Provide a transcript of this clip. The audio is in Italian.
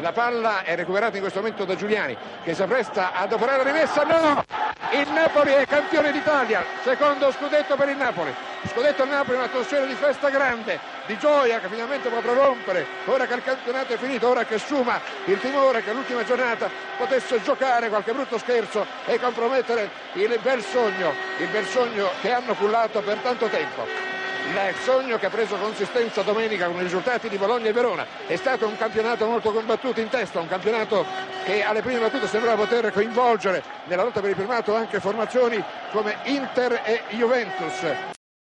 la palla è recuperata in questo momento da Giuliani che si appresta ad operare la rimessa, no! Il Napoli è campione d'Italia, secondo scudetto per il Napoli. Scudetto al Napoli, un'atmosfera di festa grande, di gioia che finalmente può prorompere, ora che il campionato è finito, ora che suma il timore che l'ultima giornata potesse giocare qualche brutto scherzo e compromettere il bel sogno, il bel sogno che hanno cullato per tanto tempo il sogno che ha preso consistenza domenica con i risultati di Bologna e Verona. È stato un campionato molto combattuto in testa, un campionato che alle prime battute sembrava poter coinvolgere nella lotta per il primato anche formazioni come Inter e Juventus.